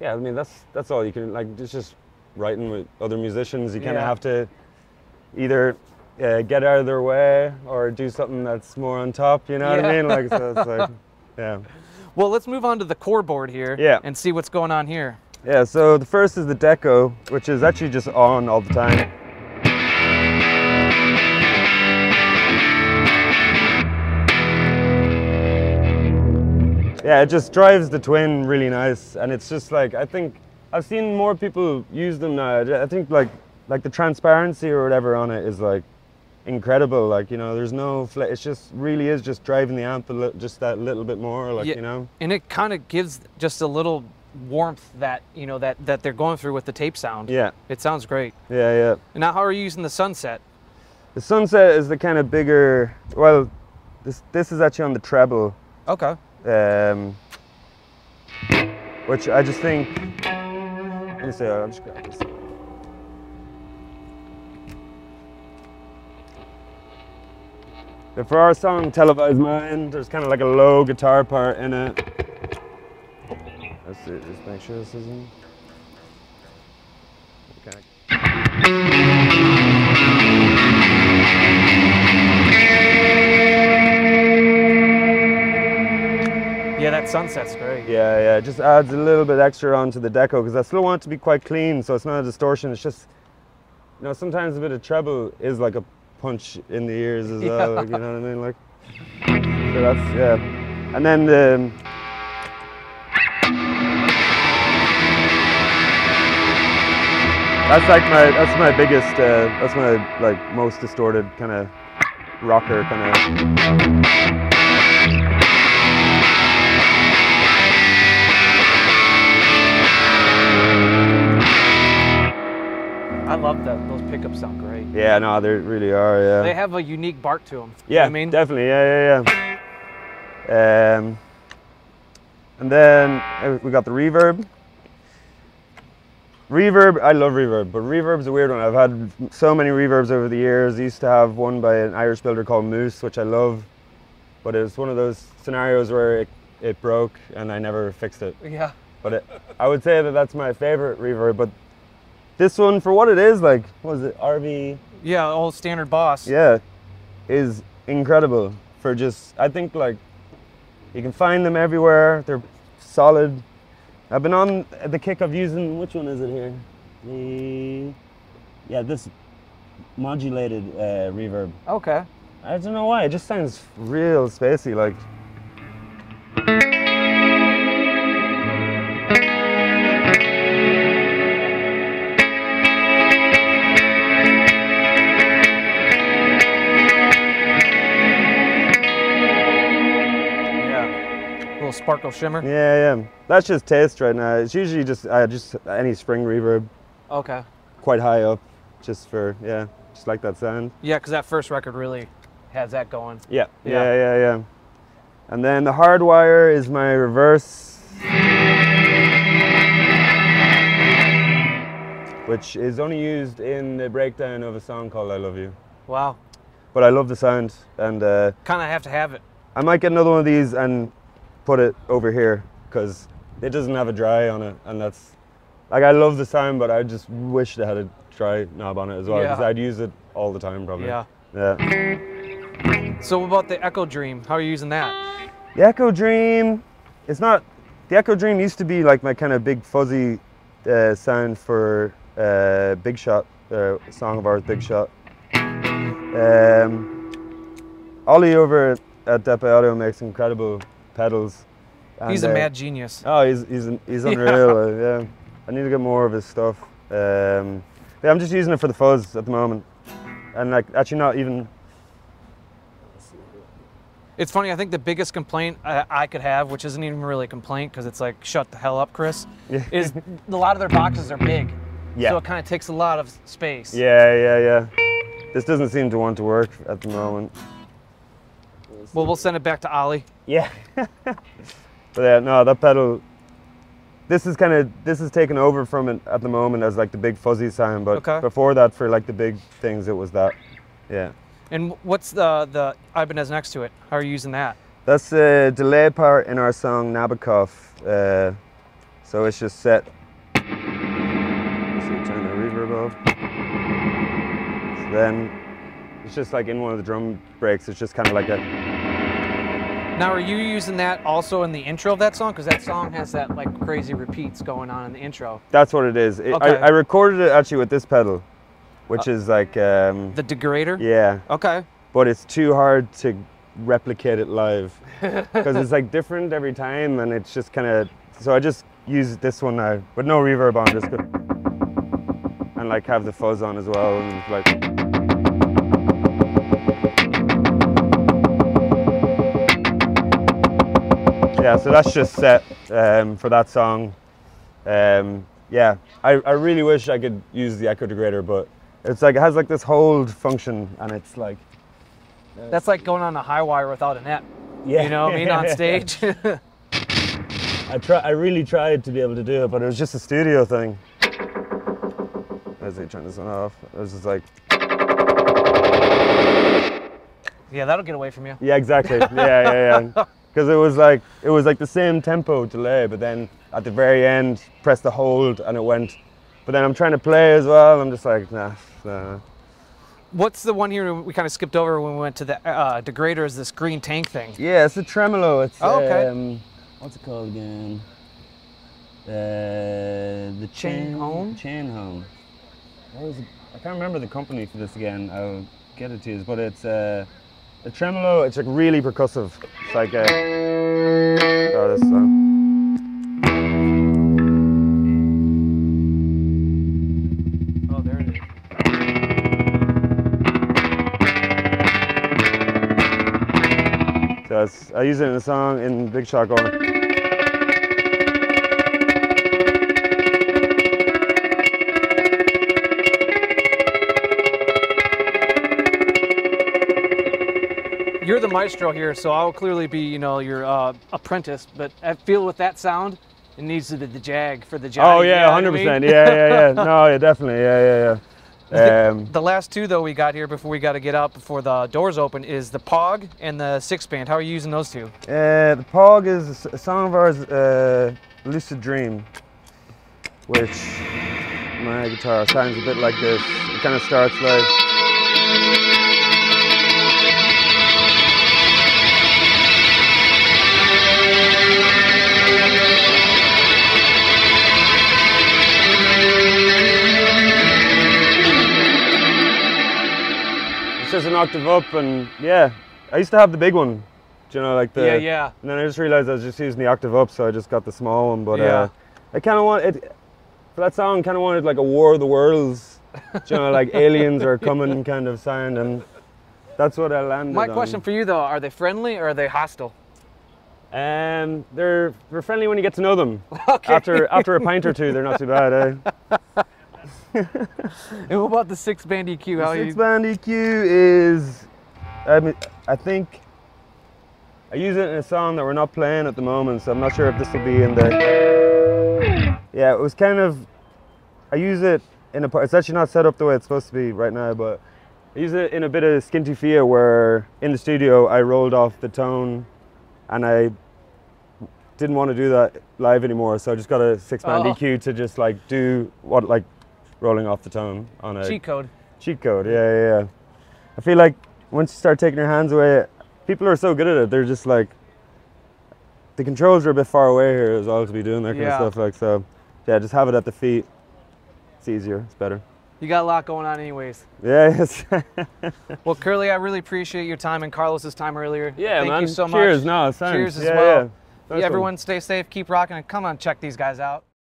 yeah. I mean that's that's all you can like. It's just writing with other musicians. You kind of Yeah. have to either uh, get out of their way or do something that's more on top. You know what I mean? Like so it's like, yeah, Well, let's move on to the core board here Yeah. and see what's going on here. yeah. So the first is the deco, which is actually just on all the time. Yeah, it just drives the twin really nice, and it's just like I think I've seen more people use them now. I think like like the transparency or whatever on it is like incredible. Like you know, there's no fl- it's just really is just driving the amp a li- just that little bit more. Like Yeah. you know, And it kind of gives just a little warmth that you know that that they're going through with the tape sound. yeah, It sounds great. yeah, yeah. And now, how are you using the sunset? The sunset is the kind of bigger. Well, this this is actually on the treble, Okay. um, which I just think. Let me see. I'll just grab this. For our song "Televised Mind," there's kind of like a low guitar part in it. Let's see. Just make sure this isn't. Okay. Yeah, that sunset's great. Yeah, yeah, it just adds a little bit extra onto the deco because I still want it to be quite clean, so it's not a distortion. It's just, you know, sometimes a bit of treble is like a punch in the ears as well. Like, you know what I mean? Like, so that's yeah, and then the. That's like my that's my biggest uh, that's my like most distorted kind of rocker kind of. I love that. Those pickups sound great. Yeah, no, they really are. Yeah. They have a unique bark to them. Yeah, I mean, definitely. Yeah, yeah, yeah. Um, and then uh, we got the reverb. Reverb, I love reverb, but reverb's a weird one. I've had so many reverbs over the years. I used to have one by an Irish builder called Moose, which I love, but it was one of those scenarios where it, it broke and I never fixed it. yeah. But it, I would say that that's my favorite reverb. But this one, for what it is, like, what was it, RV? Yeah, old standard boss. yeah, is incredible for just, I think like, you can find them everywhere. They're solid. I've been on the kick of using, which one is it here? The, yeah, this modulated uh, reverb. Okay. I don't know why, it just sounds real spacey, like. Sparkle shimmer. Yeah, yeah. That's just taste right now. It's usually just uh, just any spring reverb, Okay. quite high up, just for yeah, just like that sound. Yeah, because that first record really has that going. Yeah, Yeah. yeah, yeah, yeah. And then the hardwire is my reverse, which is only used in the breakdown of a song called "I Love You." Wow. But I love the sound, and uh, Kind of have to have it. I might get another one of these and put it over here because it doesn't have a dry on it, and that's like I love the sound, but I just wish they had a dry knob on it as well because Yeah. I'd use it all the time probably. Yeah. Yeah. So what about the Echo Dream? How are you using that? The Echo Dream, it's not. The Echo Dream used to be like my kind of big fuzzy uh, sound for uh, Big Shot, uh, Song of Ours, Big Shot. Um, Ollie over at Death By Audio makes incredible pedals. He's a uh, mad genius. Oh, he's he's he's unreal. uh, yeah, I need to get more of his stuff. Um, yeah, I'm just using it for the fuzz at the moment, and like actually not even. It's funny. I think the biggest complaint I, I could have, which isn't even really a complaint, because it's like, shut the hell up, Chris, Yeah. is a lot of their boxes are big. Yeah. So it kind of takes a lot of space. Yeah, yeah, yeah. This doesn't seem to want to work at the moment. Well, we'll send it back to Ollie. Yeah. but yeah, no, that pedal. This is kind of this is taken over from it at the moment as like the big fuzzy sound, but Okay. before that, for like the big things, it was that. Yeah. And what's the the Ibanez next to it? How are you using that? That's the delay part in our song Nabokov. Uh, so it's just set. Let's turn the reverb off. So then it's just like in one of the drum breaks. It's just kind of like a. Now, are you using that also in the intro of that song? Because that song has that like crazy repeats going on in the intro. That's what it is. It, Okay. I, I recorded it actually with this pedal, which is like um, The degrader. yeah, Okay. but it's too hard to replicate it live because it's like different every time, and it's just kind of. So I just use this one now with no reverb on, just go, and like have the fuzz on as well, and like. Yeah, so that's just set um, for that song. Um, yeah, I, I really wish I could use the echo degrader, but it's like it has like this hold function, and it's like That's like going on a high wire without a net. yeah, You know what I mean? On stage. I try. I really tried to be able to do it, but it was just a studio thing. As I turn this one off, it was just like, yeah, that'll get away from you. yeah, exactly, yeah, yeah, yeah. Because it was like it was like the same tempo delay, but then at the very end, press the hold and it went. But then I'm trying to play as well. I'm just like, nah, nah. What's the one here we kind of skipped over when we went to the uh, degrader? Is this green tank thing? Yeah, it's a tremolo. It's Oh, okay. um, what's it called again? Uh, the Chain Home? Chain home. What was it? I can't remember the company for this again. I'll get it to you, but it's uh, a tremolo. It's like really percussive. It's like uh, a. Oh, this song. Uh, oh, there it is. So I use it in a song in Big Shot going. You're the maestro here, so I'll clearly be, you know, your uh, apprentice. But I feel with that sound, it needs to be the jag for the jag. Oh yeah, hundred percent. Yeah, yeah, yeah. No, yeah, definitely. Yeah, yeah, yeah. Um, The last two though we got here before we got to get out before the doors open is the Pog and the six band. How are you using those two? Uh, the Pog is a song of ours, uh, Lucid Dream, which my guitar sounds a bit like this. It kind of starts like. Just an octave up, and yeah, I used to have the big one. Do you know, like the yeah, yeah. and then I just realized I was just using the octave up, so I just got the small one. But Yeah. uh, I kind of want it for that song. Kind of wanted like a War of the Worlds, you know, like aliens are coming kind of sound, and that's what I landed My on. question for you though: Are they friendly or are they hostile? Um, they're they're friendly when you get to know them. Okay. After after a pint or two, they're not too bad. Eh? And what about the six band EQ? How Six you? band EQ is, I mean, I think I use it in a song that we're not playing at the moment, so I'm not sure if this will be in there. Yeah, it was kind of. I use it in a. part- It's actually not set up the way it's supposed to be right now, but I use it in a bit of Skinty Fia where in the studio I rolled off the tone, and I didn't want to do that live anymore, so I just got a six band Oh. EQ to just like do what like rolling off the tone on a Cheat code. cheat code. Yeah, yeah, yeah. I feel like once you start taking your hands away, people are so good at it. They're just like the controls are a bit far away here as well to be doing that kind Yeah. of stuff. Like so, yeah, just have it at the feet. It's easier. It's better. You got a lot going on, anyways. Yeah. Yes. Well, Curley, I really appreciate your time and Carlos's time earlier. yeah, Thank man. you so Cheers. much. No, thanks. Cheers as yeah, well. Yeah. Nice Yeah, one. everyone, stay safe, keep rocking, and come on, check these guys out.